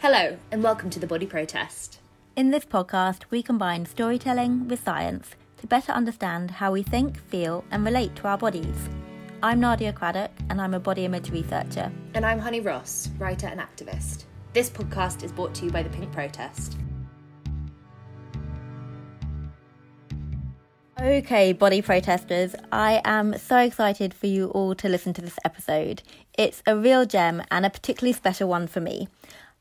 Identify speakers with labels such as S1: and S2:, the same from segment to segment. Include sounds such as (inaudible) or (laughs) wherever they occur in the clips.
S1: Hello, and welcome to the Body Protest.
S2: In this podcast, we combine storytelling with science to better understand how we think, feel, and relate to our bodies. I'm Nadia Craddock, and I'm a body image researcher.
S1: And I'm Honey Ross, writer and activist. This podcast is brought to you by the Pink Protest.
S2: Okay, body protesters, I am so excited for you all to listen to this episode. It's a real gem and a particularly special one for me.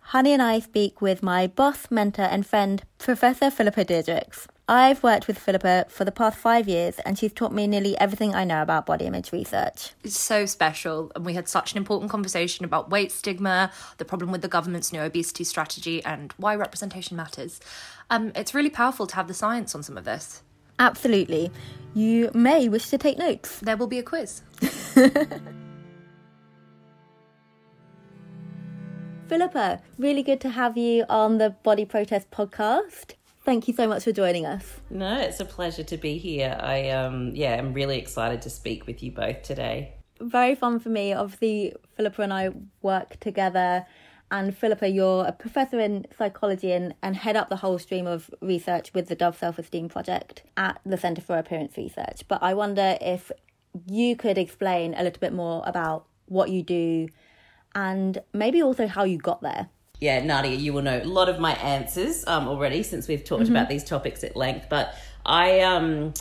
S2: Honey and I speak with my boss, mentor, and friend, Professor Phillippa Diedrichs. I've worked with Phillippa for the past five years, and she's taught me nearly everything I know about body image research.
S1: It's so special, and we had such an important conversation about weight stigma, the problem with the government's new obesity strategy, and why representation matters. Um, it's really powerful to have the science on some of this.
S2: Absolutely. You may wish to take notes.
S1: There will be a quiz. (laughs)
S2: Phillippa, really good to have you on the Body Protest podcast. Thank you so much for joining us.
S3: No, it's a pleasure to be here. I um yeah, I'm really excited to speak with you both today.
S2: Very fun for me. Obviously, Phillippa and I work together and Phillippa, you're a professor in psychology and, and head up the whole stream of research with the Dove Self Esteem Project at the Centre for Appearance Research. But I wonder if you could explain a little bit more about what you do and maybe also how you got there.
S3: Yeah, Nadia, you will know a lot of my answers um, already since we've talked mm-hmm. about these topics at length. But I um,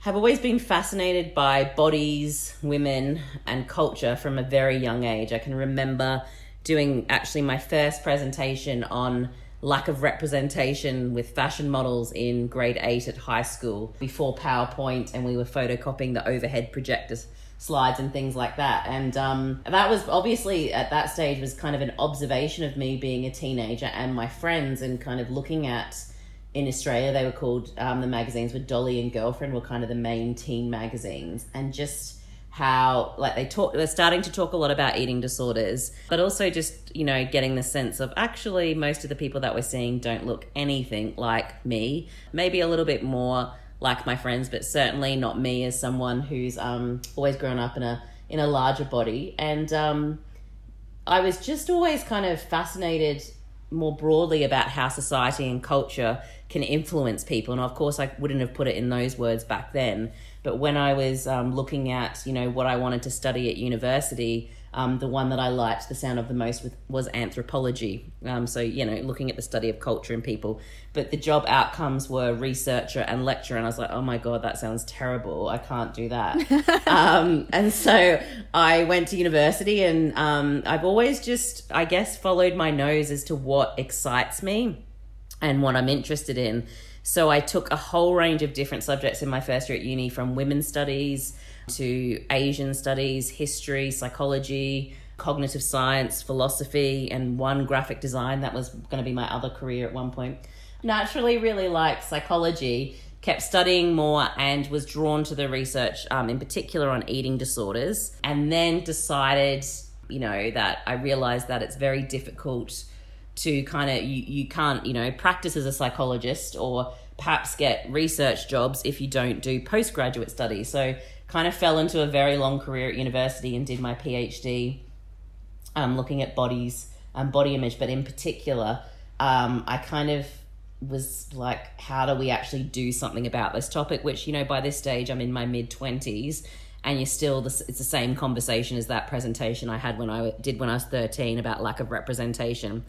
S3: have always been fascinated by bodies, women, and culture from a very young age. I can remember doing actually my first presentation on lack of representation with fashion models in grade eight at high school before PowerPoint, and we were photocopying the overhead projectors slides and things like that. And um, that was obviously at that stage was kind of an observation of me being a teenager and my friends and kind of looking at in Australia they were called um, the magazines were Dolly and Girlfriend were kind of the main teen magazines and just how like they talk they're starting to talk a lot about eating disorders but also just you know getting the sense of actually most of the people that we're seeing don't look anything like me maybe a little bit more like my friends but certainly not me as someone who's um, always grown up in a in a larger body. And um, i was just always kind of fascinated more broadly about how society and culture can influence people. And of course i wouldn't have put it in those words back then. But when I was um, looking at, you know, what I wanted to study at university, um, the one that I liked the sound of the most with, was anthropology. Um, so, you know, looking at the study of culture and people. But the job outcomes were researcher and lecturer. And I was like, oh my God, that sounds terrible. I can't do that. (laughs) um, and so I went to university and um, I've always just, I guess, followed my nose as to what excites me and what I'm interested in. So I took a whole range of different subjects in my first year at uni from women's studies to Asian studies, history, psychology, cognitive science, philosophy, and one graphic design. That was going to be my other career at one point. Naturally, really liked psychology, kept studying more, and was drawn to the research, um, in particular on eating disorders, and then decided, you know, that I realized that it's very difficult to kind of you, you can't you know practice as a psychologist or perhaps get research jobs if you don't do postgraduate studies so kind of fell into a very long career at university and did my phd um, looking at bodies and um, body image but in particular um, i kind of was like how do we actually do something about this topic which you know by this stage i'm in my mid 20s and you're still the, it's the same conversation as that presentation i had when i did when i was 13 about lack of representation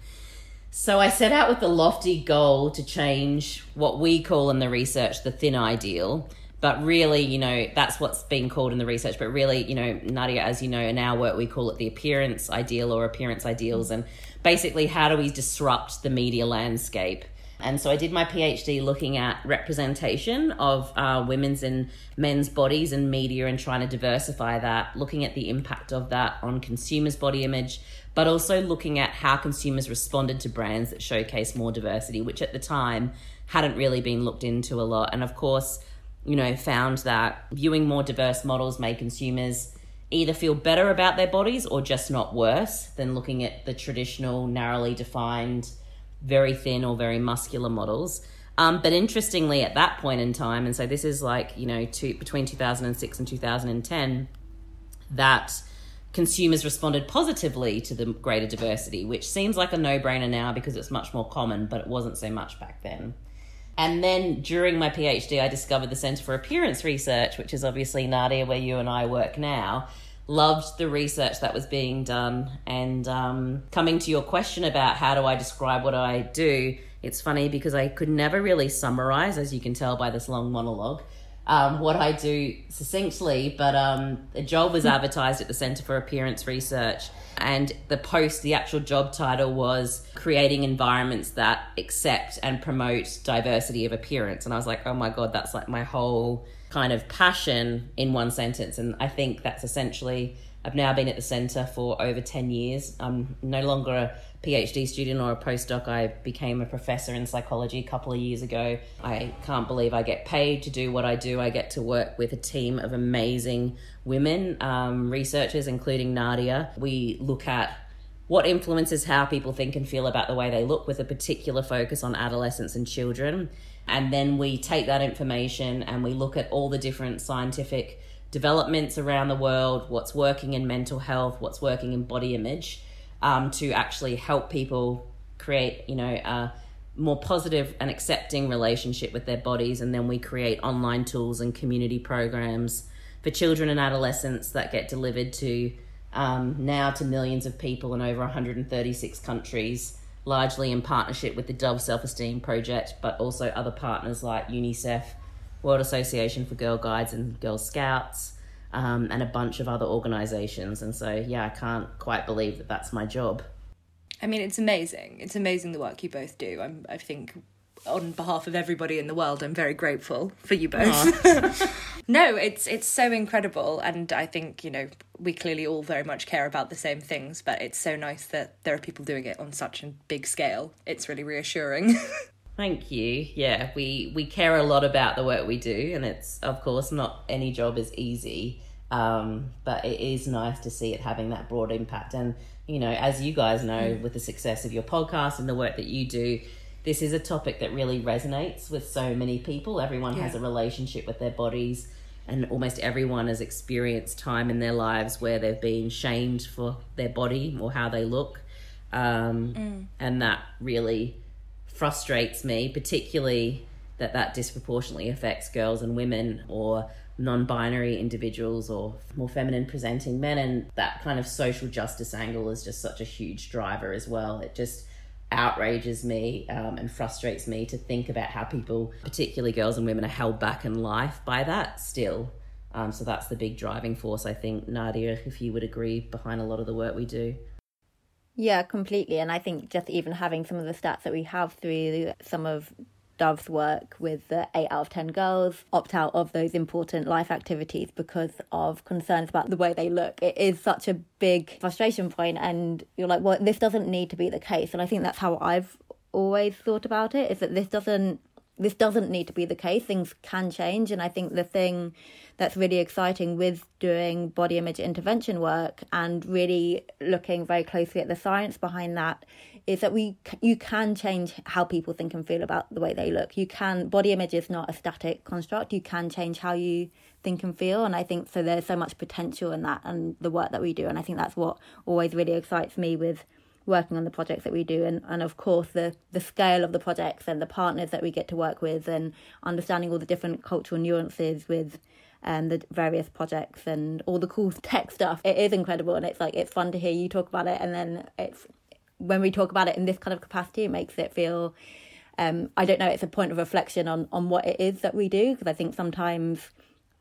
S3: so I set out with the lofty goal to change what we call in the research the thin ideal. But really, you know, that's what's being called in the research. But really, you know, Nadia, as you know, in our work, we call it the appearance ideal or appearance ideals. And basically, how do we disrupt the media landscape? And so I did my PhD looking at representation of uh, women's and men's bodies in media and trying to diversify that, looking at the impact of that on consumers' body image, but also looking at how consumers responded to brands that showcase more diversity, which at the time hadn't really been looked into a lot. And of course, you know, found that viewing more diverse models made consumers either feel better about their bodies or just not worse than looking at the traditional, narrowly defined, very thin or very muscular models. Um, but interestingly, at that point in time, and so this is like, you know, two, between 2006 and 2010, that consumers responded positively to the greater diversity, which seems like a no brainer now because it's much more common, but it wasn't so much back then. And then during my PhD, I discovered the Centre for Appearance Research, which is obviously Nadia, where you and I work now. Loved the research that was being done. And um, coming to your question about how do I describe what I do, it's funny because I could never really summarize, as you can tell by this long monologue, um, what I do succinctly. But um, a job was advertised at the Centre for Appearance Research and the post, the actual job title was creating environments that accept and promote diversity of appearance. And I was like, oh my God, that's like my whole kind of passion in one sentence. And I think that's essentially, I've now been at the centre for over 10 years. I'm no longer a PhD student or a postdoc. I became a professor in psychology a couple of years ago. I can't believe I get paid to do what I do. I get to work with a team of amazing women, um, researchers, including Nadia. We look at what influences how people think and feel about the way they look with a particular focus on adolescents and children. And then we take that information and we look at all the different scientific developments around the world, what's working in mental health, what's working in body image um, to actually help people create, you know, a more positive and accepting relationship with their bodies. And then we create online tools and community programs for children and adolescents that get delivered to um, now to millions of people in over 136 countries, largely in partnership with the Dove Self Esteem Project, but also other partners like UNICEF, World Association for Girl Guides and Girl Scouts, um, and a bunch of other organizations. And so, yeah, I can't quite believe that that's my job.
S1: I mean, it's amazing. It's amazing the work you both do. I'm, I think, on behalf of everybody in the world, I'm very grateful for you both. (laughs) no, it's it's so incredible, and I think you know we clearly all very much care about the same things. But it's so nice that there are people doing it on such a big scale. It's really reassuring. (laughs)
S3: Thank you. Yeah, we we care a lot about the work we do, and it's of course not any job is easy, um, but it is nice to see it having that broad impact. And you know, as you guys know, mm. with the success of your podcast and the work that you do, this is a topic that really resonates with so many people. Everyone yeah. has a relationship with their bodies, and almost everyone has experienced time in their lives where they've been shamed for their body or how they look, um, mm. and that really frustrates me, particularly that that disproportionately affects girls and women or non-binary individuals or more feminine presenting men and that kind of social justice angle is just such a huge driver as well. It just outrages me um, and frustrates me to think about how people particularly girls and women are held back in life by that still. Um, so that's the big driving force i think. Nadia if you would agree behind a lot of the work we do
S2: yeah, completely. And I think just even having some of the stats that we have through some of Dove's work with the 8 out of 10 girls opt out of those important life activities because of concerns about the way they look. It is such a big frustration point, and you're like, well, this doesn't need to be the case. And I think that's how I've always thought about it is that this doesn't this doesn't need to be the case. Things can change. And I think the thing that's really exciting with doing body image intervention work and really looking very closely at the science behind that is that we you can change how people think and feel about the way they look. You can body image is not a static construct. You can change how you think and feel and I think so there's so much potential in that and the work that we do and I think that's what always really excites me with working on the projects that we do and, and of course the the scale of the projects and the partners that we get to work with and understanding all the different cultural nuances with um, the various projects and all the cool (laughs) tech stuff. It is incredible and it's like it's fun to hear you talk about it and then it's when we talk about it in this kind of capacity it makes it feel um, I don't know it's a point of reflection on on what it is that we do because I think sometimes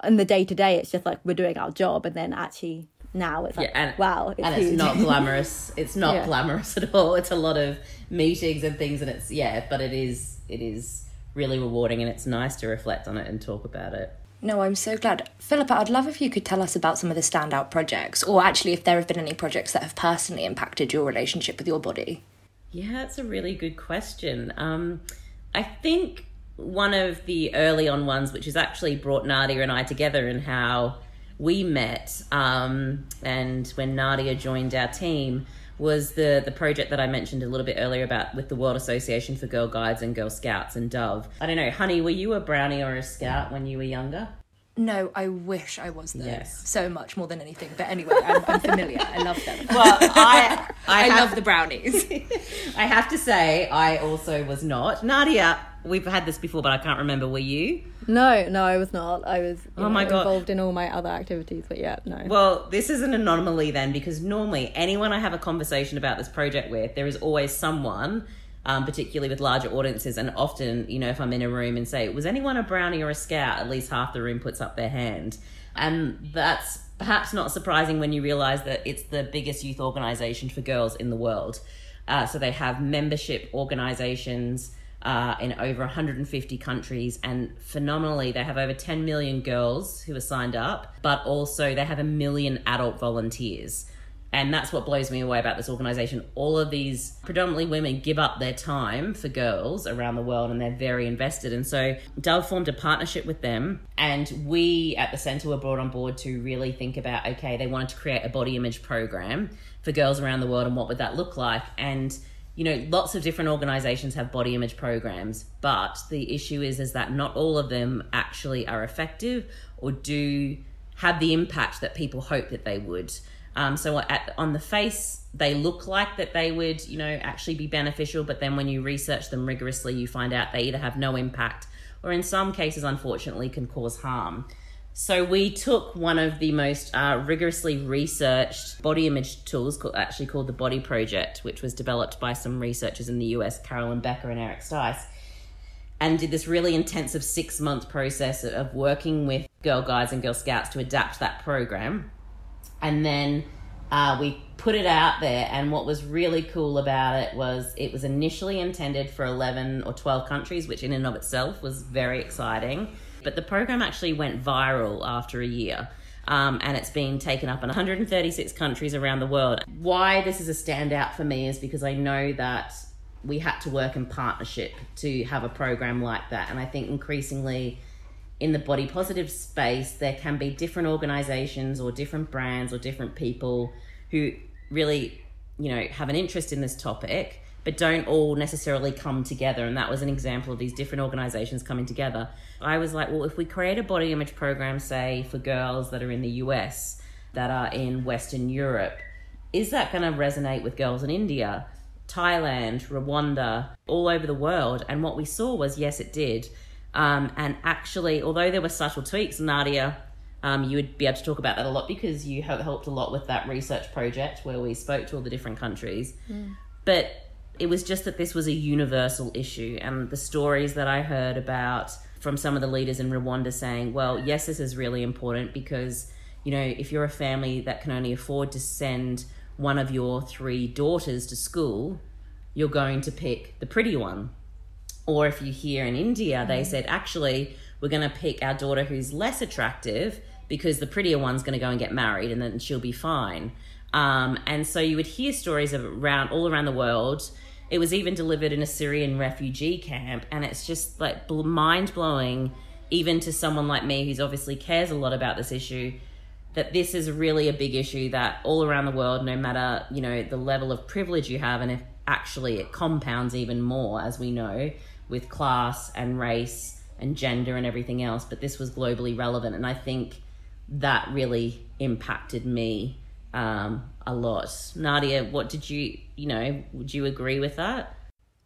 S2: in the day to day it's just like we're doing our job and then actually now it's like yeah, and, wow
S3: it's and huge. it's not (laughs) glamorous it's not yeah. glamorous at all it's a lot of meetings and things and it's yeah but it is it is really rewarding and it's nice to reflect on it and talk about it
S1: no, I'm so glad. Phillippa, I'd love if you could tell us about some of the standout projects, or actually if there have been any projects that have personally impacted your relationship with your body.
S3: Yeah, that's a really good question. Um, I think one of the early on ones, which has actually brought Nadia and I together, and how we met um, and when Nadia joined our team was the the project that I mentioned a little bit earlier about with the World Association for Girl Guides and Girl Scouts and Dove. I don't know, honey, were you a brownie or a scout when you were younger?
S1: No, I wish I was though.
S3: Yes.
S1: So much more than anything. But anyway, I'm, I'm familiar. I love them. (laughs)
S3: Well, I (laughs) I,
S1: I
S3: have,
S1: love the brownies. (laughs)
S3: I have to say, I also was not. Nadia, we've had this before, but I can't remember. Were you?
S2: No, no, I was not. I was
S3: Oh my God.
S2: involved in all my other activities, but yeah, no.
S3: Well, this is an anomaly then, because normally anyone I have a conversation about this project with, there is always someone, um, particularly with larger audiences, and often, you know, if I'm in a room and say, "Was anyone a brownie or a scout?" At least half the room puts up their hand, and that's perhaps not surprising when you realise that it's the biggest youth organisation for girls in the world. Uh, so they have membership organisations uh, in over 150 countries, and phenomenally, they have over 10 million girls who are signed up, but also they have a million adult volunteers. And that's what blows me away about this organization. All of these predominantly women give up their time for girls around the world and they're very invested. And so Dove formed a partnership with them. And we at the center were brought on board to really think about okay, they wanted to create a body image program for girls around the world and what would that look like. And you know, lots of different organizations have body image programs, but the issue is is that not all of them actually are effective or do have the impact that people hope that they would. Um, so at, on the face, they look like that they would, you know, actually be beneficial, but then when you research them rigorously, you find out they either have no impact or in some cases, unfortunately, can cause harm. So we took one of the most uh, rigorously researched body image tools, called, actually called the Body Project, which was developed by some researchers in the US, Carolyn Becker and Eric Stice, and did this really intensive six month process of working with Girl Guides and Girl Scouts to adapt that program. And then uh, we put it out there, and what was really cool about it was it was initially intended for 11 or 12 countries, which in and of itself was very exciting. But the program actually went viral after a year. Um, and it's been taken up in 136 countries around the world. Why this is a standout for me is because I know that we had to work in partnership to have a program like that. And I think increasingly in the body positive space, there can be different organizations or different brands or different people who really, you know, have an interest in this topic, but don't all necessarily come together. And that was an example of these different organizations coming together. I was like, well, if we create a body image program, say, for girls that are in the US, that are in Western Europe, is that going to resonate with girls in India, Thailand, Rwanda, all over the world? And what we saw was, yes, it did. Um, and actually, although there were subtle tweaks, Nadia, um, you would be able to talk about that a lot because you have helped a lot with that research project where we spoke to all the different countries. But it was just that this was a universal issue, and the stories that I heard about from some of the leaders in Rwanda saying, well, yes, this is really important because, you know, if you're a family that can only afford to send one of your three daughters to school, you're going to pick the pretty one. Or if you hear in India, they said, actually, we're going to pick our daughter who's less attractive because the prettier one's going to go and get married and then she'll be fine. Um, and so you would hear stories of around all around the world. It was even delivered in a Syrian refugee camp, and it's just like bl- mind blowing, even to someone like me who's obviously cares a lot about this issue. That this is really a big issue that all around the world, no matter you know the level of privilege you have, and if actually it compounds even more, as we know, with class and race and gender and everything else. But this was globally relevant, and I think that really impacted me um, a lot. Nadia, what did you, you know, would you agree with that?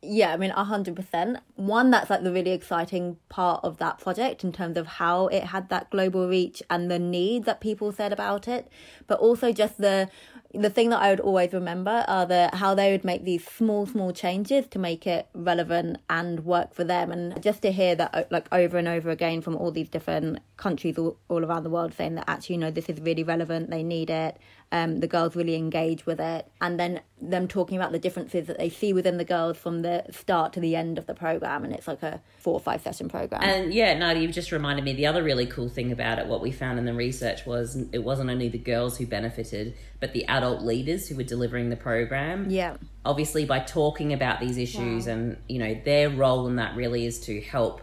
S2: Yeah, I mean, 100%. One, that's like the really exciting part of that project in terms of how it had that global reach and the need that people said about it, but also just the the thing that I would always remember are the how they would make these small, small changes to make it relevant and work for them. And just to hear that like over and over again from all these different countries all, all around the world saying that actually, you know, this is really relevant, they need it. Um, the girls really engage with it, and then them talking about the differences that they see within the girls from the start to the end of the program, and it's like a four or five session program.
S3: And yeah, Nadia, you've just reminded me the other really cool thing about it, what we found in the research was it wasn't only the girls who benefited, but the adult leaders who were delivering the program.
S2: yeah,
S3: Obviously, by talking about these issues and, you know, their role in that really is to help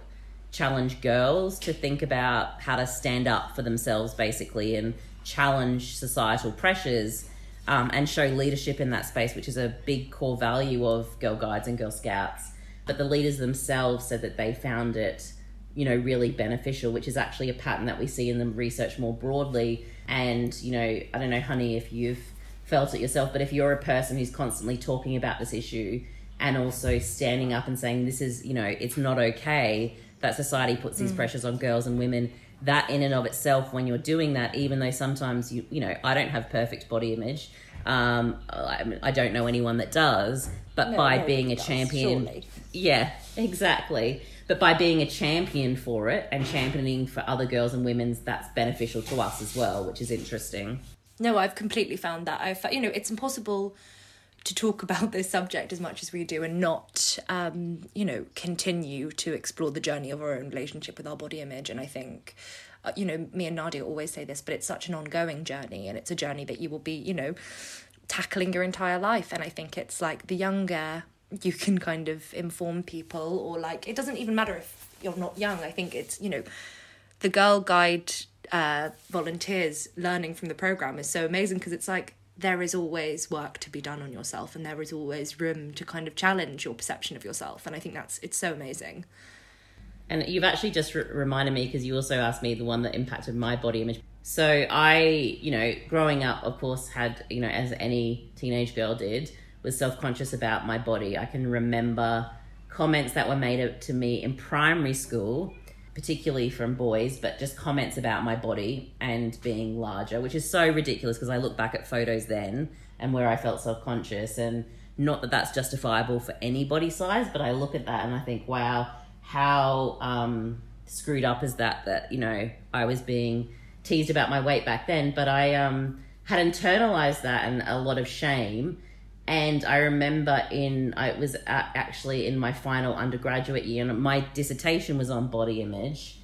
S3: challenge girls to think about how to stand up for themselves, basically, and challenge societal pressures. Um, and show leadership in that space, which is a big core value of Girl Guides and Girl Scouts. But the leaders themselves said that they found it you know, really beneficial, which is actually a pattern that we see in the research more broadly. And, you know, I don't know, honey, if you've felt it yourself, but if you're a person who's constantly talking about this issue and also standing up and saying this is, you know, it's not okay that society puts these mm. pressures on girls and women, that in and of itself, when you're doing that, even though sometimes you, you know, I don't have perfect body image, um, I, I don't know anyone that does, but no, by being a does, champion, surely. yeah, exactly. But by being a champion for it and championing for other girls and women's that's beneficial to us as well which is interesting.
S1: No i've completely found that. I've you know it's impossible to talk (laughs) about this subject as much as we do and not um, you know continue to explore the journey of our own relationship with our body image. And i think uh, you know me and nadia always say this but it's such an ongoing journey and it's a journey that you will be you know tackling your entire life. And i think it's like the younger you can kind of inform people or like it doesn't even matter if you're not young. I think it's you know the girl guide uh, volunteers learning from the program is so amazing because it's like there is always work to be done on yourself and there is always room to kind of challenge your perception of yourself. And i think that's it's so amazing.
S3: And you've actually just re- reminded me because you also asked me the one that impacted my body image. So i you know growing up of course had you know as any teenage girl did was self conscious about my body. I can remember comments that were made to me in primary school, particularly from boys, but just comments about my body and being larger, which is so ridiculous because I look back at photos then and where I felt self conscious. And not that that's justifiable for any body size, but I look at that and I think, wow, how um, screwed up is that? That, you know, I was being teased about my weight back then, but I um, had internalized that and a lot of shame and I remember in I was actually in my final undergraduate year, and my dissertation was on body image.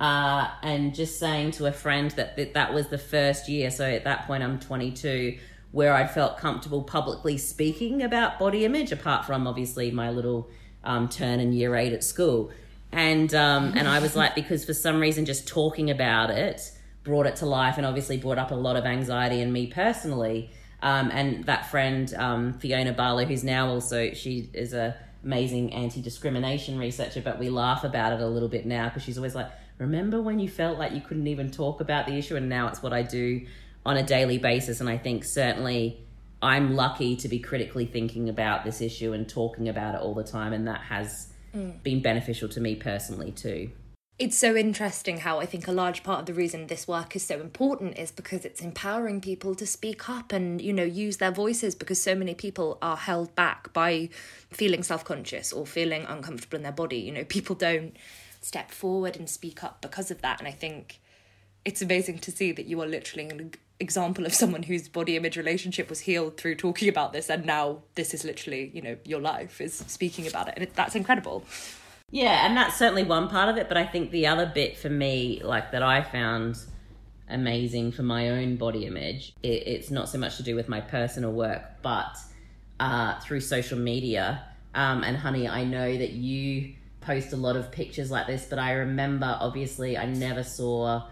S3: Uh, and just saying to a friend that, that that was the first year. So at that point, I'm 22, where I'd felt comfortable publicly speaking about body image, apart from obviously my little um, turn in year eight at school. And um, and I was like, (laughs) because for some reason, just talking about it brought it to life, and obviously brought up a lot of anxiety in me personally. Um, and that friend, um, Fiona Barlow, who's now also, she is a amazing anti-discrimination researcher, but we laugh about it a little bit now because she's always like, remember when you felt like you couldn't even talk about the issue? And now it's what I do on a daily basis. And I think certainly I'm lucky to be critically thinking about this issue and talking about it all the time. And that has mm. been beneficial to me personally too
S1: it's so interesting how I think a large part of the reason this work is so important is because it's empowering people to speak up and, you know, use their voices because so many people are held back by feeling self conscious or feeling uncomfortable in their body. You know, people don't step forward and speak up because of that. And I think it's amazing to see that you are literally an example of someone whose body image relationship was healed through talking about this and now this is literally you know your life is speaking about it and it, that's incredible
S3: yeah, and that's certainly one part of it. But I think the other bit for me, like that I found amazing for my own body image, it, it's not so much to do with my personal work, but uh, through social media. Um, and honey, I know that you post a lot of pictures like this, but I remember obviously I never saw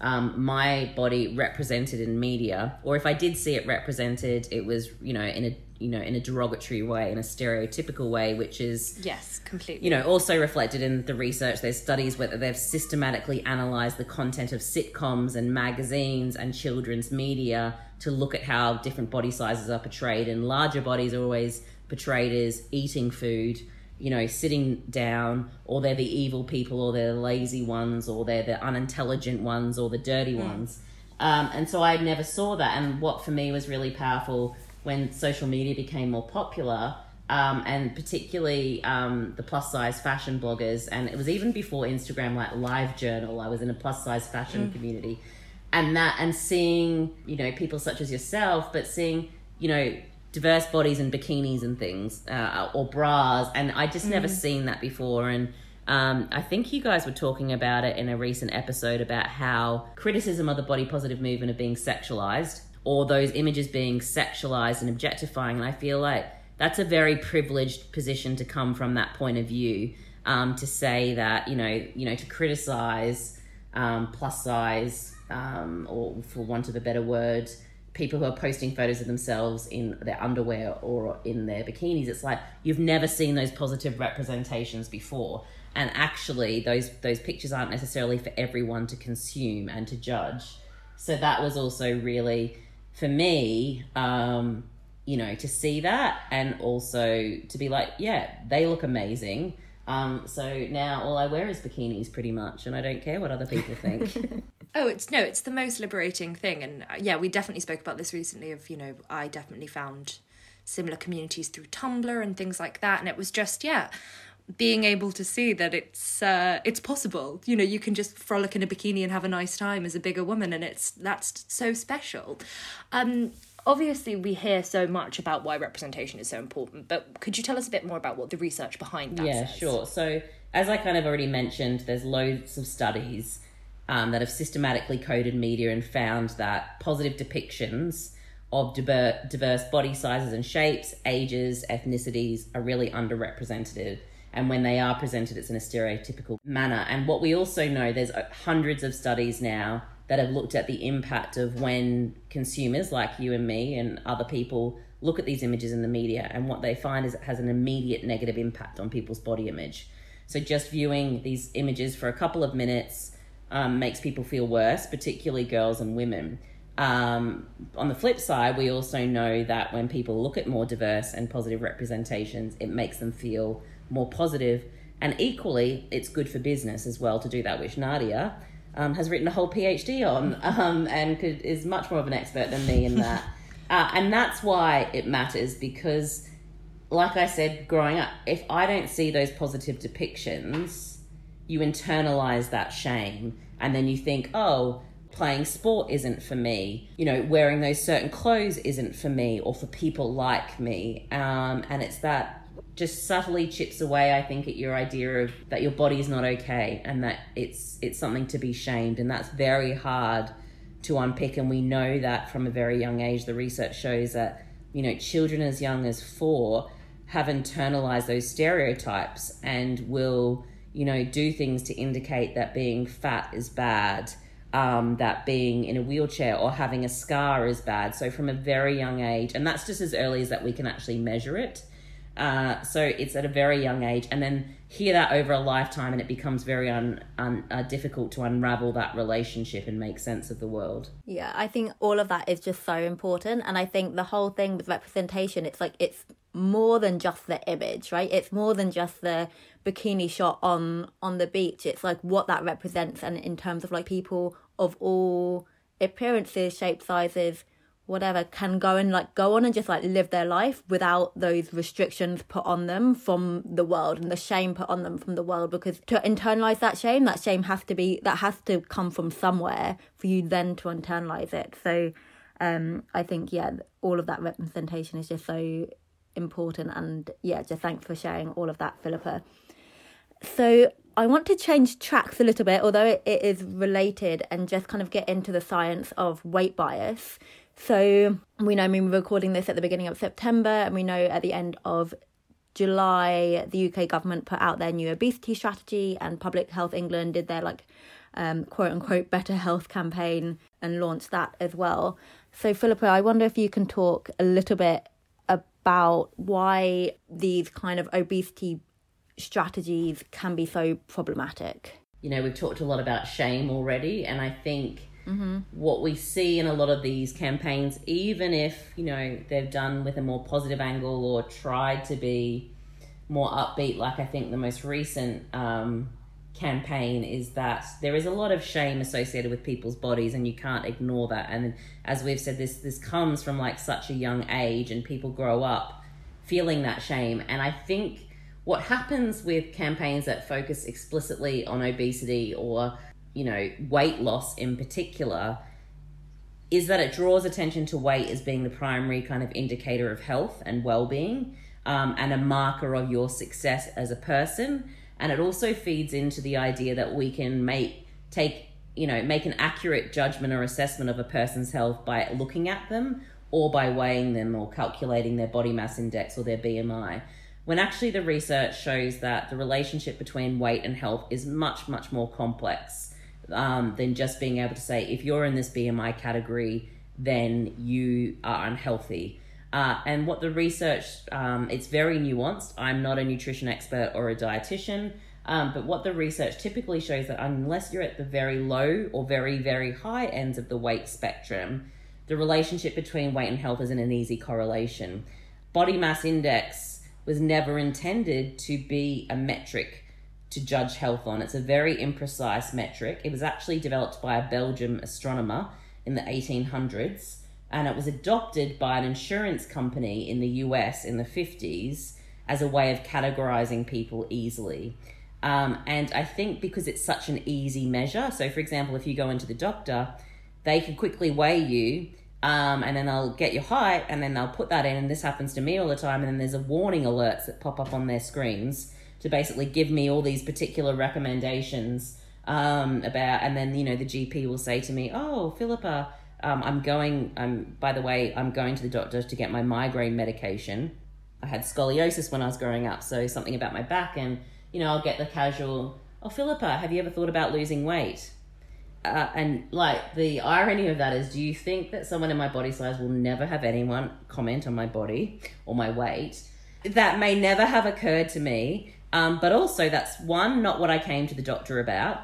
S3: um, my body represented in media, or if I did see it represented, it was you know in a you know in a derogatory way in a stereotypical way which is
S1: yes completely
S3: you know also reflected in the research there's studies where they've systematically analyzed the content of sitcoms and magazines and children's media to look at how different body sizes are portrayed and larger bodies are always portrayed as eating food you know sitting down or they're the evil people or they're the lazy ones or they're the unintelligent ones or the dirty mm. ones um, and so I never saw that. And what for me was really powerful when social media became more popular, um, and particularly um, the plus size fashion bloggers, and it was even before Instagram, like Live Journal. I was in a plus size fashion mm. community, and that and seeing you know people such as yourself, but seeing you know diverse bodies and bikinis and things uh, or bras, and I just mm. never seen that before, and. Um, I think you guys were talking about it in a recent episode about how criticism of the body positive movement of being sexualized or those images being sexualized and objectifying. And I feel like that's a very privileged position to come from that point of view. Um, to say that you know, you know, to criticize um, plus size, um, or for want of a better word, people who are posting photos of themselves in their underwear or in their bikinis. It's like you've never seen those positive representations before. And actually, those those pictures aren't necessarily for everyone to consume and to judge. So that was also really for me, um, you know, to see that and also to be like, yeah, they look amazing. Um, so now all I wear is bikinis pretty much, and I don't care what other people think. (laughs)
S1: Oh, it's no, it's the most liberating thing, and uh, yeah, we definitely spoke about this recently. Of you know, I definitely found similar communities through Tumblr and things like that, and it was just yeah, being able to see that it's uh, it's possible. You know, you can just frolic in a bikini and have a nice time as a bigger woman, and it's that's so special. Um, obviously, we hear so much about why representation is so important, but could you tell us a bit more about what the research behind that?
S3: yeah,
S1: says?
S3: sure. So as I kind of already mentioned, there's loads of studies um, that have systematically coded media and found that positive depictions of diver- diverse body sizes and shapes, ages, ethnicities are really underrepresented. And when they are presented, it's in a stereotypical manner. And what we also know, there's uh, hundreds of studies now that have looked at the impact of when consumers like you and me and other people look at these images in the media. And what they find is it has an immediate negative impact on people's body image. So just viewing these images for a couple of minutes um, makes people feel worse, particularly girls and women. Um, on the flip side, we also know that when people look at more diverse and positive representations, it makes them feel more positive. And equally, it's good for business as well to do that, which Nadia um, has written a whole PhD on (laughs) um, and could, is much more of an expert than me in that. (laughs) uh, and that's why it matters because, like I said, growing up, if I don't see those positive depictions, you internalize that shame and then you think, oh, playing sport isn't for me, you know, wearing those certain clothes isn't for me or for people like me. Um, and it's that just subtly chips away, I think, at your idea of that your body is not okay and that it's it's something to be shamed, and that's very hard to unpick. And we know that from a very young age, the research shows that you know children as young as four have internalized those stereotypes and will you know, do things to indicate that being fat is bad, um, that being in a wheelchair or having a scar is bad. So from a very young age, and that's just as early as that we can actually measure it. Uh, so it's at a very young age, and then hear that over a lifetime, and it becomes very un, un, uh, difficult to unravel that relationship and make sense of the world.
S2: Yeah, I think all of that is just so important. And I think the whole thing with representation, it's like it's more than just the image, right? It's more than just the bikini shot on on the beach. It's like what that represents and in terms of like people of all appearances, shape sizes, whatever can go and like go on and just like live their life without those restrictions put on them from the world and the shame put on them from the world. Because to internalize that shame that shame has to be that has to come from somewhere for you then to internalize it. So um i think yeah all of that representation is just so important and yeah just thanks for sharing all of that phillippa. So I want to change tracks a little bit, although it, it is related, and just kind of get into the science of weight bias. So we know, I mean, we're recording this at the beginning of September, and we know at the end of July, the UK government put out their new obesity strategy, and Public Health England did their like um, quote unquote better health campaign and launched that as well. So, Phillippa, I wonder if you can talk a little bit about why these kind of obesity strategies can be so problematic.
S3: You know, we've talked a lot about shame already, and I think Mm-hmm. What we see in a lot of these campaigns, even if you know they've done with a more positive angle or tried to be more upbeat, like I think the most recent um, campaign is that there is a lot of shame associated with people's bodies, and you can't ignore that. And as we've said, this this comes from like such a young age, and people grow up feeling that shame. And I think what happens with campaigns that focus explicitly on obesity or you know, weight loss in particular, is that it draws attention to weight as being the primary kind of indicator of health and well being um, and a marker of your success as a person. And it also feeds into the idea that we can make, take, you know, make an accurate judgment or assessment of a person's health by looking at them or by weighing them or calculating their body mass index or their BMI. When actually the research shows that the relationship between weight and health is much, much more complex um, than just being able to say if you're in this BMI category then you are unhealthy. Uh, and what the research, um, it's very nuanced. I'm not a nutrition expert or a dietitian, um, but what the research typically shows that unless you're at the very low or very, very high ends of the weight spectrum, the relationship between weight and health isn't an easy correlation. Body mass index was never intended to be a metric to judge health on. It's a very imprecise metric. It was actually developed by a Belgian astronomer in the 1800s and it was adopted by an insurance company in the US in the 50s as a way of categorizing people easily. Um, and I think because it's such an easy measure, so for example, if you go into the doctor, they can quickly weigh you um, and then they'll get your height and then they'll put that in. And this happens to me all the time. And then there's a warning alerts that pop up on their screens to basically give me all these particular recommendations um, about, and then, you know, the GP will say to me, Oh, Phillippa, um, I'm going, um, by the way, I'm going to the doctor to get my migraine medication. I had scoliosis when I was growing up, so something about my back, and you know, I'll get the casual, oh, Phillippa, have you ever thought about losing weight? Uh, and like the irony of that is, do you think that someone in my body size will never have anyone comment on my body or my weight? That may never have occurred to me. Um, but also, that's one, not what I came to the doctor about.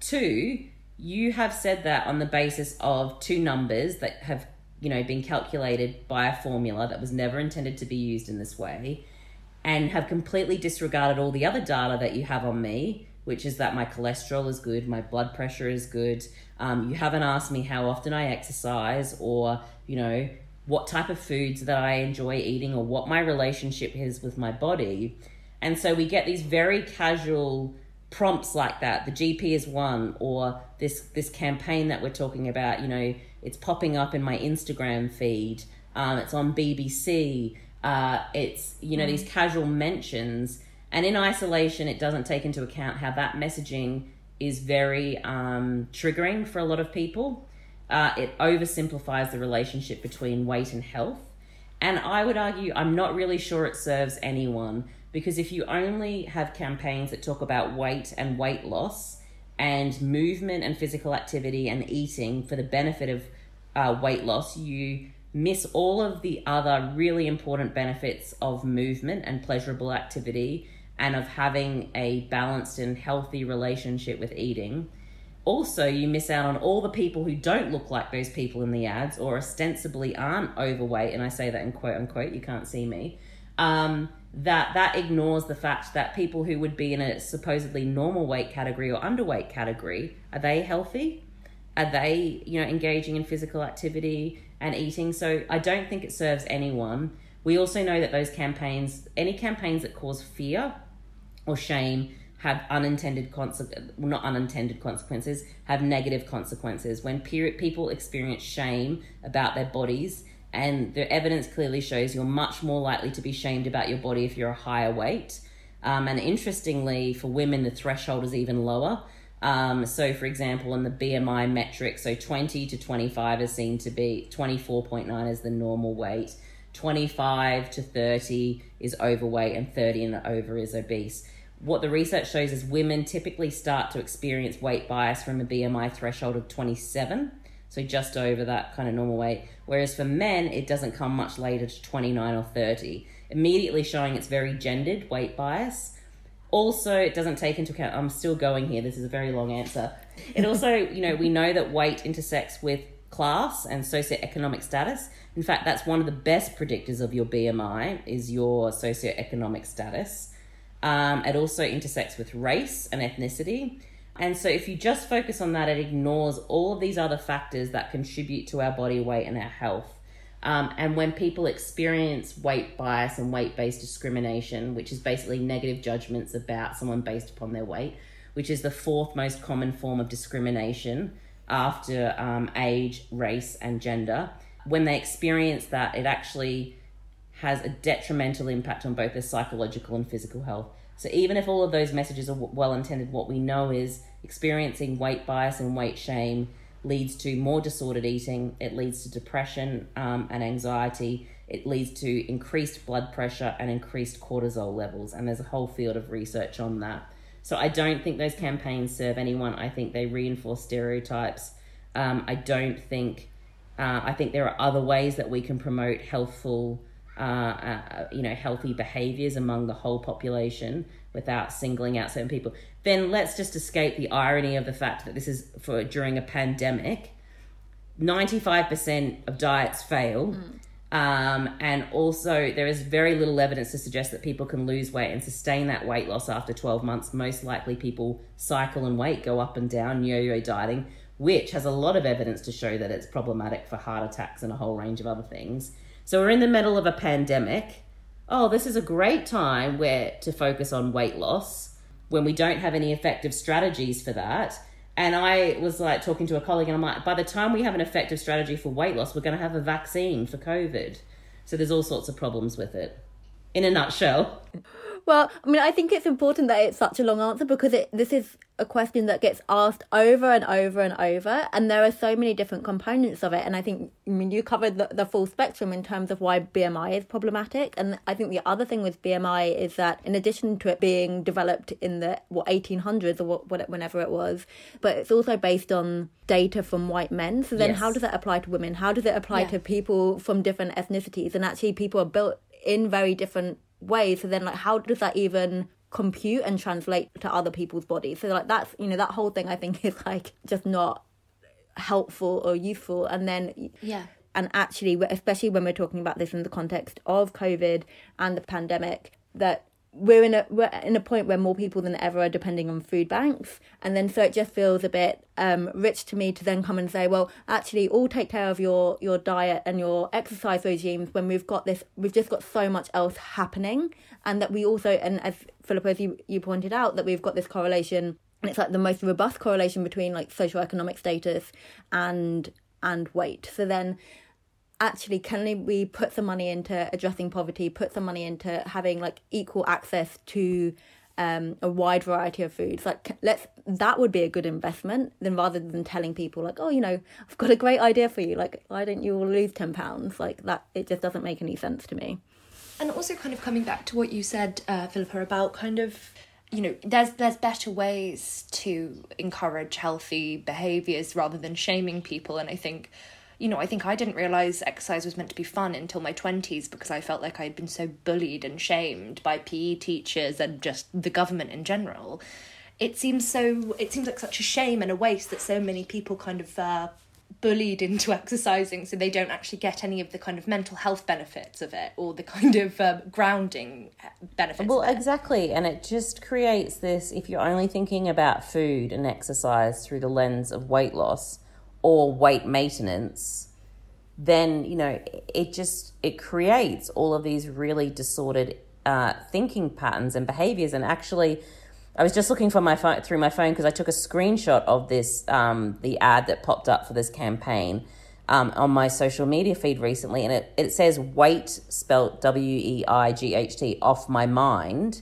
S3: Two, you have said that on the basis of two numbers that have you know been calculated by a formula that was never intended to be used in this way and have completely disregarded all the other data that you have on me which is that my cholesterol is good my blood pressure is good um, you haven't asked me how often i exercise or you know what type of foods that i enjoy eating or what my relationship is with my body and so we get these very casual prompts like that. The gp is one or this this campaign that we're talking about you know it's popping up in my instagram feed. Um, it's on bbc uh, it's you know mm. these casual mentions. And in isolation it doesn't take into account how that messaging is very um, triggering for a lot of people. Uh, it oversimplifies the relationship between weight and health. And i would argue i'm not really sure it serves anyone because if you only have campaigns that talk about weight and weight loss and movement and physical activity and eating for the benefit of uh, weight loss, you miss all of the other really important benefits of movement and pleasurable activity and of having a balanced and healthy relationship with eating. Also, you miss out on all the people who don't look like those people in the ads or ostensibly aren't overweight, and I say that in quote unquote, you can't see me. Um, that that ignores the fact that people who would be in a supposedly normal weight category or underweight category are they healthy? Are they you know engaging in physical activity and eating? So i don't think it serves anyone. We also know that those campaigns any campaigns that cause fear or shame have unintended consequences not unintended consequences have negative consequences. When people experience shame about their bodies and the evidence clearly shows you're much more likely to be shamed about your body if you're a higher weight. Um, and interestingly, for women, the threshold is even lower. Um, so, for example, in the BMI metric, so 20 to 25 is seen to be 24.9 is the normal weight, 25 to 30 is overweight, and 30 and over is obese. What the research shows is women typically start to experience weight bias from a BMI threshold of 27 so just over that kind of normal weight. Whereas for men, it doesn't come much later to 29 or 30, immediately showing it's very gendered weight bias. Also, it doesn't take into account, I'm still going here, this is a very long answer. It (laughs) also, you know, we know that weight intersects with class and socioeconomic status. In fact, that's one of the best predictors of your BMI is your socioeconomic status. Um, it also intersects with race and ethnicity. And so, if you just focus on that, it ignores all of these other factors that contribute to our body weight and our health. Um, and when people experience weight bias and weight based discrimination, which is basically negative judgments about someone based upon their weight, which is the fourth most common form of discrimination after um, age, race, and gender, when they experience that, it actually has a detrimental impact on both their psychological and physical health. So even if all of those messages are well intended, what we know is experiencing weight bias and weight shame leads to more disordered eating. It leads to depression um, and anxiety. It leads to increased blood pressure and increased cortisol levels. And there's a whole field of research on that. So I don't think those campaigns serve anyone. I think they reinforce stereotypes. Um, I don't think Uh, I think there are other ways that we can promote healthful, uh, uh, you know, healthy behaviors among the whole population without singling out certain people. Then let's just escape the irony of the fact that this is for during a pandemic. Ninety-five percent of diets fail. Mm. Um, and also, there is very little evidence to suggest that people can lose weight and sustain that weight loss after 12 months. Most likely, people cycle and weight go up and down, yo yo dieting, which has a lot of evidence to show that it's problematic for heart attacks and a whole range of other things. So, we're in the middle of a pandemic. Oh, this is a great time where to focus on weight loss when we don't have any effective strategies for that and I was like talking to a colleague, and I'm like, by the time we have an effective strategy for weight loss, we're going to have a vaccine for COVID. So there's all sorts of problems with it. In a nutshell.
S2: Well, I mean, I think it's important that it's such a long answer because it this is a question that gets asked over and over and over, and there are so many different components of it. And I think, I mean, you covered the, the full spectrum in terms of why BMI is problematic. And I think the other thing with BMI is that, in addition to it being developed in the what 1800s or what, what whenever it was, but it's also based on data from white men. So then, yes. how does that apply to women? How does it apply yeah. to people from different ethnicities? And actually, people are built in very different ways so then like how does that even compute and translate to other people's bodies? So like that's you know that whole thing i think (laughs) is like just not helpful or useful. And then
S1: yeah.
S2: and actually especially when we're talking about this in the context of covid and the pandemic that we're in a we're in a point where more people than ever are depending on food banks. And then so it just feels a bit um, rich to me to then come and say well actually all take care of your your diet and your exercise regimes when we've got this we've just got so much else happening. And that we also and as phillippa as you, you pointed out that we've got this correlation. And it's like the most robust correlation between like socioeconomic status and and weight. So then actually can we put some money into addressing poverty put some money into having like equal access to um, a wide variety of foods? Like let's that would be a good investment than rather than telling people like oh you know i've got a great idea for you. Like why don't you all lose 10 pounds? Like that it just doesn't make any sense to me.
S1: And also kind of coming back to what you said uh, phillippa about kind of you know there's there's better ways to encourage healthy behaviors rather than shaming people. And i think you know, I think I didn't realize exercise was meant to be fun until my 20s because I felt like I'd been so bullied and shamed by PE teachers and just the government in general. It seems so, it seems like such a shame and a waste that so many people kind of uh, bullied into (laughs) exercising so they don't actually get any of the kind of mental health benefits of it or the kind of um, grounding benefits
S3: well exactly and it just creates this if you're only thinking about food and exercise through the lens of weight loss or weight maintenance, then you know it just it creates all of these really disordered uh, thinking patterns and behaviors. And actually, I was just looking for my phone through my phone because I took a screenshot of this um, the ad that popped up for this campaign. Um, on my social media feed recently, and it, it says weight spelt W E I G H T off my mind.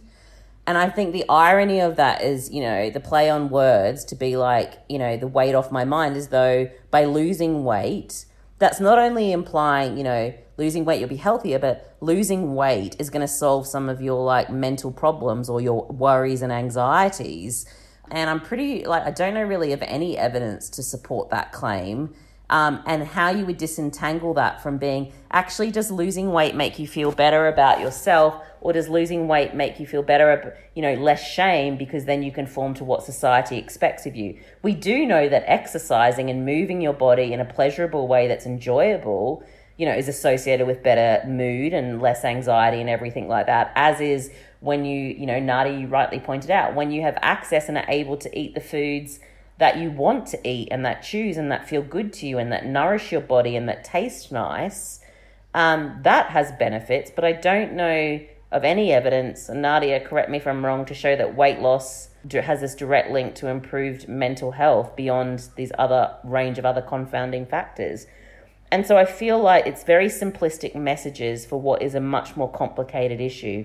S3: And I think the irony of that is, you know, the play on words to be like, you know, the weight off my mind, as though by losing weight, that's not only implying, you know, losing weight you'll be healthier, but losing weight is going to solve some of your like mental problems or your worries and anxieties. And I'm pretty like I don't know really of any evidence to support that claim. Um, and how you would disentangle that from being actually does losing weight make you feel better about yourself or does losing weight make you feel better, you know, less shame because then you conform to what society expects of you? We do know that exercising and moving your body in a pleasurable way that's enjoyable, you know, is associated with better mood and less anxiety and everything like that, as is when you, you know, Nadi, rightly pointed out, when you have access and are able to eat the foods that you want to eat and that choose and that feel good to you and that nourish your body and that taste nice, um, that has benefits. But I don't know of any evidence, Nadia, correct me if I'm wrong, to show that weight loss has this direct link to improved mental health beyond these other range of other confounding factors. And so I feel like it's very simplistic messages for what is a much more complicated issue.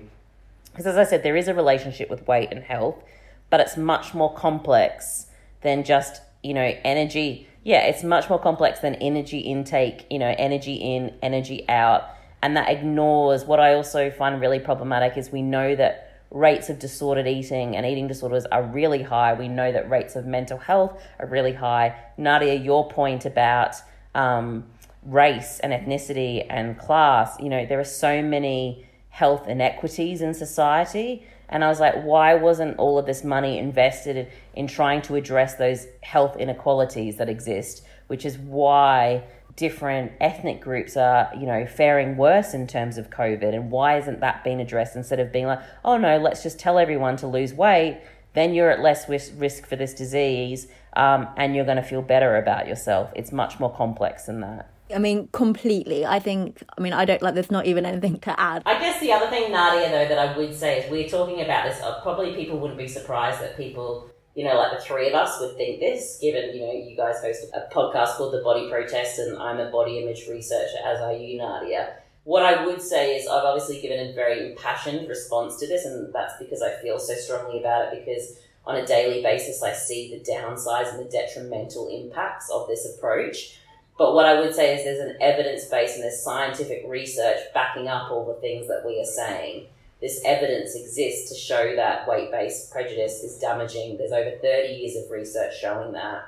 S3: Because as I said, there is a relationship with weight and health, but it's much more complex than just, you know, energy. Yeah, it's much more complex than energy intake, you know, energy in, energy out and that ignores what I also find really problematic is we know that rates of disordered eating and eating disorders are really high. We know that rates of mental health are really high. Nadia, your point about um, race and ethnicity and class, you know, there are so many health inequities in society. And I was like, why wasn't all of this money invested in, in trying to address those health inequalities that exist? Which is why different ethnic groups are, you know, faring worse in terms of COVID. And why isn't that being addressed instead of being like, oh no, let's just tell everyone to lose weight? Then you're at less risk for this disease um, and you're going to feel better about yourself. It's much more complex than that.
S2: I mean, completely. I think, I mean, I don't like, there's not even anything to add.
S3: I guess the other thing, Nadia, though, that I would say is we're talking about this, uh, probably people wouldn't be surprised that people, you know, like the three of us would think this, given, you know, you guys host a podcast called The Body Protest, and I'm a body image researcher, as are you, Nadia. What I would say is I've obviously given a very impassioned response to this, and that's because I feel so strongly about it, because on a daily basis, I see the downsides and the detrimental impacts of this approach. But what I would say is there's an evidence base and there's scientific research backing up all the things that we are saying. This evidence exists to show that weight based prejudice is damaging. There's over 30 years of research showing that.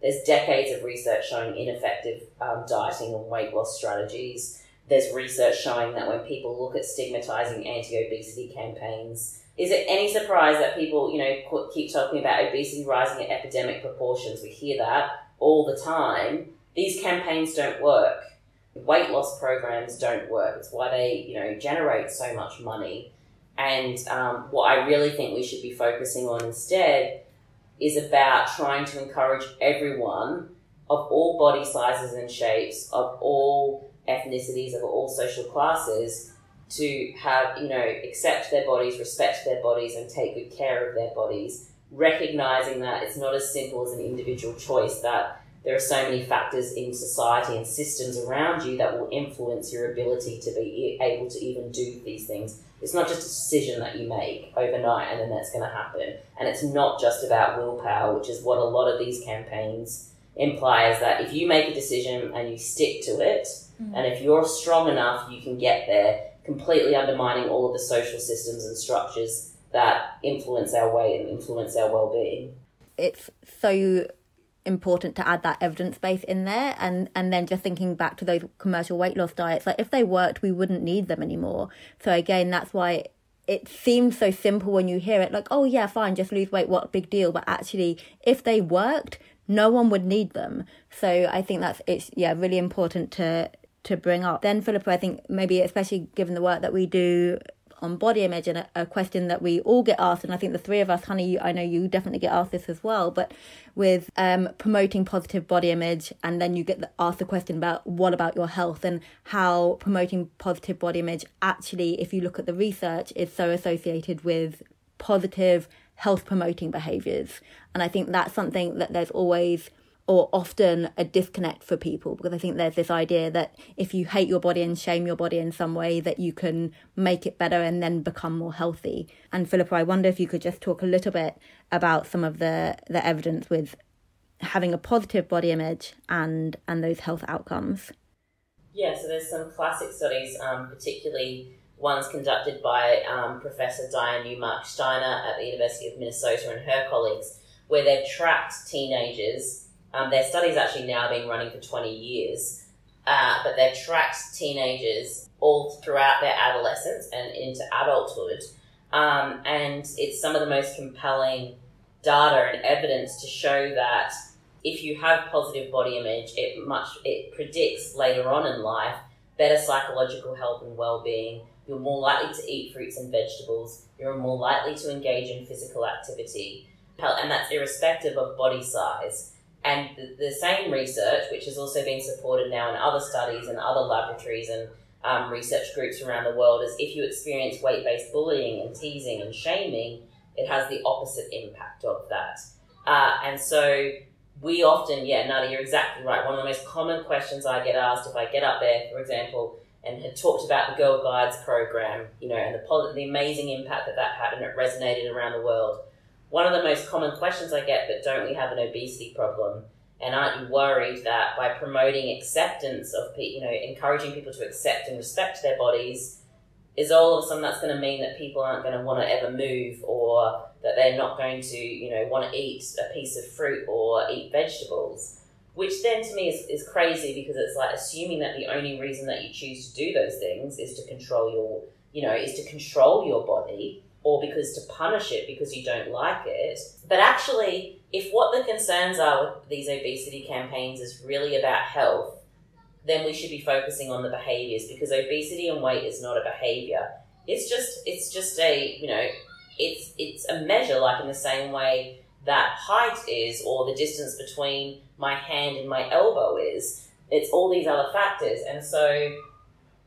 S3: There's decades of research showing ineffective um, dieting and weight loss strategies. There's research showing that when people look at stigmatizing anti obesity campaigns, is it any surprise that people, you know, keep talking about obesity rising at epidemic proportions? We hear that all the time these campaigns don't work. Weight loss programs don't work. It's why they, you know, generate so much money. And um, what I really think we should be focusing on instead is about trying to encourage everyone of all body sizes and shapes, of all ethnicities, of all social classes, to have, you know, accept their bodies, respect their bodies, and take good care of their bodies, recognizing that it's not as simple as an individual choice, that there are so many factors in society and systems around you that will influence your ability to be able to even do these things. It's not just a decision that you make overnight and then that's going to happen. And it's not just about willpower, which is what a lot of these campaigns imply is that if you make a decision and you stick to it, mm-hmm. and if you're strong enough, you can get there, completely undermining all of the social systems and structures that influence our way and influence our well being.
S2: It's so important to add that evidence base in there. And and then just thinking back to those commercial weight loss diets like if they worked we wouldn't need them anymore. So again that's why it seems so simple when you hear it like oh yeah fine just lose weight what big deal. But actually if they worked no one would need them. So i think that's it's yeah really important to to bring up. Then phillippa i think maybe especially given the work that we do on body image and a, a, question that we all get asked and i think the three of us honey i know you definitely get asked this as well but with um, promoting positive body image and then you get the, asked the question about what about your health and how promoting positive body image actually if you look at the research is so associated with positive health promoting behaviors. And i think that's something that there's always or often a disconnect for people because I think there's this idea that if you hate your body and shame your body in some way that you can make it better and then become more healthy. And Phillippa, I wonder if you could just talk a little bit about some of the the evidence with having a positive body image and and those health outcomes.
S3: Yeah, so there's some classic studies, um, particularly ones conducted by um, Professor Dianne Neumark-Sztainer at the University of Minnesota and her colleagues, where they've tracked teenagers um, their study's actually now been running for 20 years, uh, but they've tracked teenagers all throughout their adolescence and into adulthood. Um, and it's some of the most compelling data and evidence to show that if you have positive body image, it much it predicts later on in life better psychological health and well-being. You're more likely to eat fruits and vegetables. You're more likely to engage in physical activity, and that's irrespective of body size. And the, the, same research, which has also been supported now in other studies and other laboratories and um, research groups around the world, is if you experience weight based bullying and teasing and shaming, it has the opposite impact of that. Uh, and so we often, yeah, Nada, you're exactly right. One of the most common questions I get asked if I get up there, for example, and had talked about the Girl Guides program, you know, and the, the amazing impact that that had, and it resonated around the world one of the most common questions I get, but don't we have an obesity problem? And aren't you worried that by promoting acceptance of, you know, encouraging people to accept and respect their bodies, is all of a sudden that's going to mean that people aren't going to want to ever move or that they're not going to, you know, want to eat a piece of fruit or eat vegetables? which then to me is, is crazy because it's like assuming that the only reason that you choose to do those things is to control your, you know, is to control your body or because to punish it because you don't like it. But actually, if what the concerns are with these obesity campaigns is really about health, then we should be focusing on the behaviors because obesity and weight is not a behavior. It's just it's just a, you know, it's it's a measure like in the same way that height is or the distance between my hand and my elbow is. It's all these other factors. And so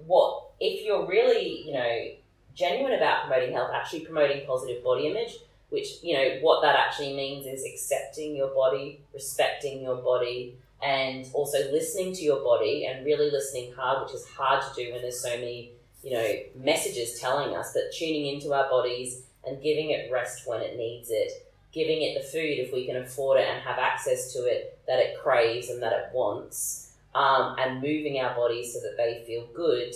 S3: what if you're really, you know, genuine about promoting health, actually promoting positive body image, which, you know, what that actually means is accepting your body, respecting your body, and also listening to your body and really listening hard, which is hard to do when there's so many, you know, messages telling us that tuning into our bodies and giving it rest when it needs it, giving it the food if we can afford it and have access to it that it craves and that it wants, um, and moving our bodies so that they feel good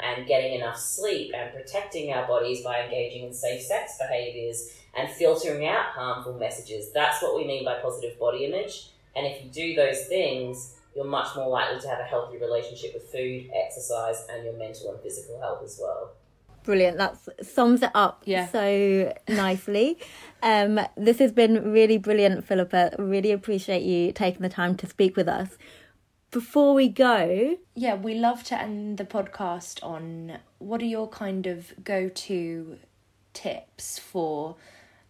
S3: and getting enough sleep and protecting our bodies by engaging in safe sex behaviors and filtering out harmful messages. That's what we mean by positive body image. And if you do those things, you're much more likely to have a healthy relationship with food, exercise, and your mental and physical health as well.
S2: Brilliant. That sums it up
S1: Yeah.
S2: so nicely. Um, this has been really brilliant, Phillippa. Really appreciate you taking the time to speak with us. Before we go,
S1: Yeah, we love to end the podcast on what are your kind of go to tips for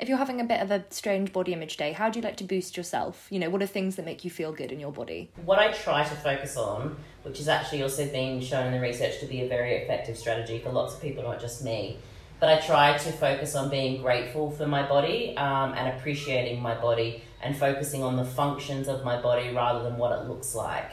S1: if you're having a bit of a strange body image day, how do you like to boost yourself? You know, what are things that make you feel good in your body?
S3: What I try to focus on, which has actually also been shown in the research to be a very effective strategy for lots of people, not just me, but I try to focus on being grateful for my body um, and appreciating my body and focusing on the functions of my body rather than what it looks like.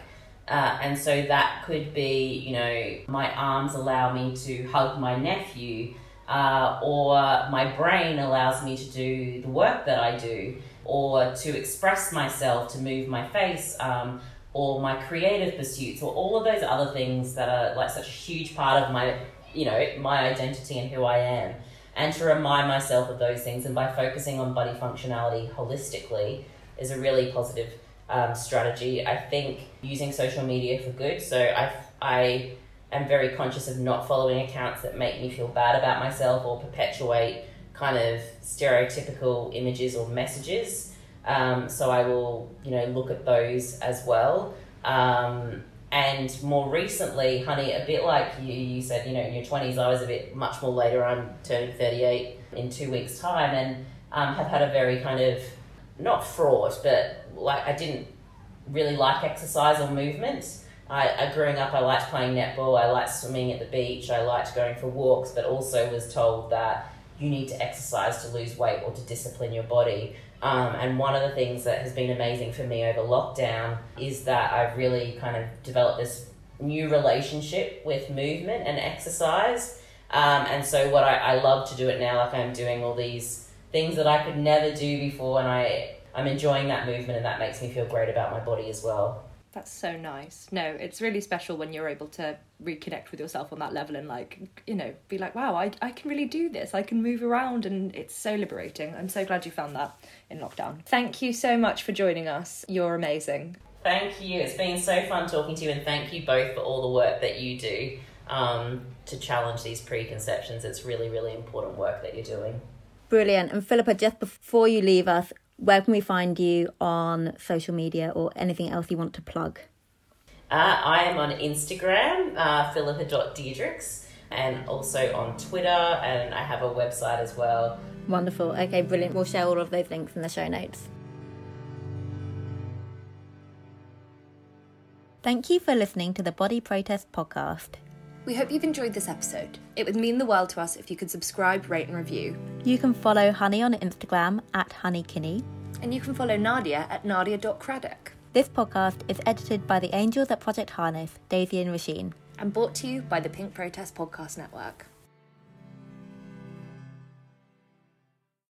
S3: Uh, and so that could be, you know, my arms allow me to hug my nephew, uh, or my brain allows me to do the work that I do, or to express myself, to move my face, um, or my creative pursuits, or all of those other things that are like such a huge part of my, you know, my identity and who I am. And to remind myself of those things, and by focusing on body functionality holistically, is a really positive um, strategy. I think using social media for good. So I, I am very conscious of not following accounts that make me feel bad about myself or perpetuate kind of stereotypical images or messages. Um, so I will, you know, look at those as well. Um, and more recently, honey, a bit like you, you said, you know, in your 20s, I was a bit much more later. I'm turning 38 in two weeks' time and um, have had a very kind of, not fraught, but like I didn't really like exercise or movement. I, I growing up, I liked playing netball, I liked swimming at the beach, I liked going for walks, but also was told that you need to exercise to lose weight or to discipline your body. Um, and one of the things that has been amazing for me over lockdown is that I've really kind of developed this new relationship with movement and exercise. Um, and so, what I, I love to do it now, like I'm doing all these things that I could never do before, and I, I'm enjoying that movement, and that makes me feel great about my body as well.
S1: That's so nice. No, it's really special when you're able to reconnect with yourself on that level and like, you know, be like, wow, I, I can really do this. I can move around and it's so liberating. I'm so glad you found that in lockdown. Thank you so much for joining us. You're amazing.
S3: Thank you. It's been so fun talking to you, and thank you both for all the work that you do um, to challenge these preconceptions. It's really, really important work that you're doing.
S2: brilliant. And Phillippa, just before you leave us, where can we find you on social media or anything else you want to plug?
S3: Uh, I am on Instagram, uh, phillippa.diedrichs, and also on Twitter, and I have a website as well.
S2: Wonderful. Okay, brilliant. We'll share all of those links in the show notes. Thank you for listening to the Body Protest podcast.
S1: We hope you've enjoyed this episode. It would mean the world to us if you could subscribe, rate, and review.
S2: You can follow Honey on Instagram at honeykinny.
S1: And you can follow Nadia at nadia.craddock.
S2: This podcast is edited by the angels at Project Harness, Daisy and Rasheen.
S1: And brought to you by the Pink Protest Podcast Network.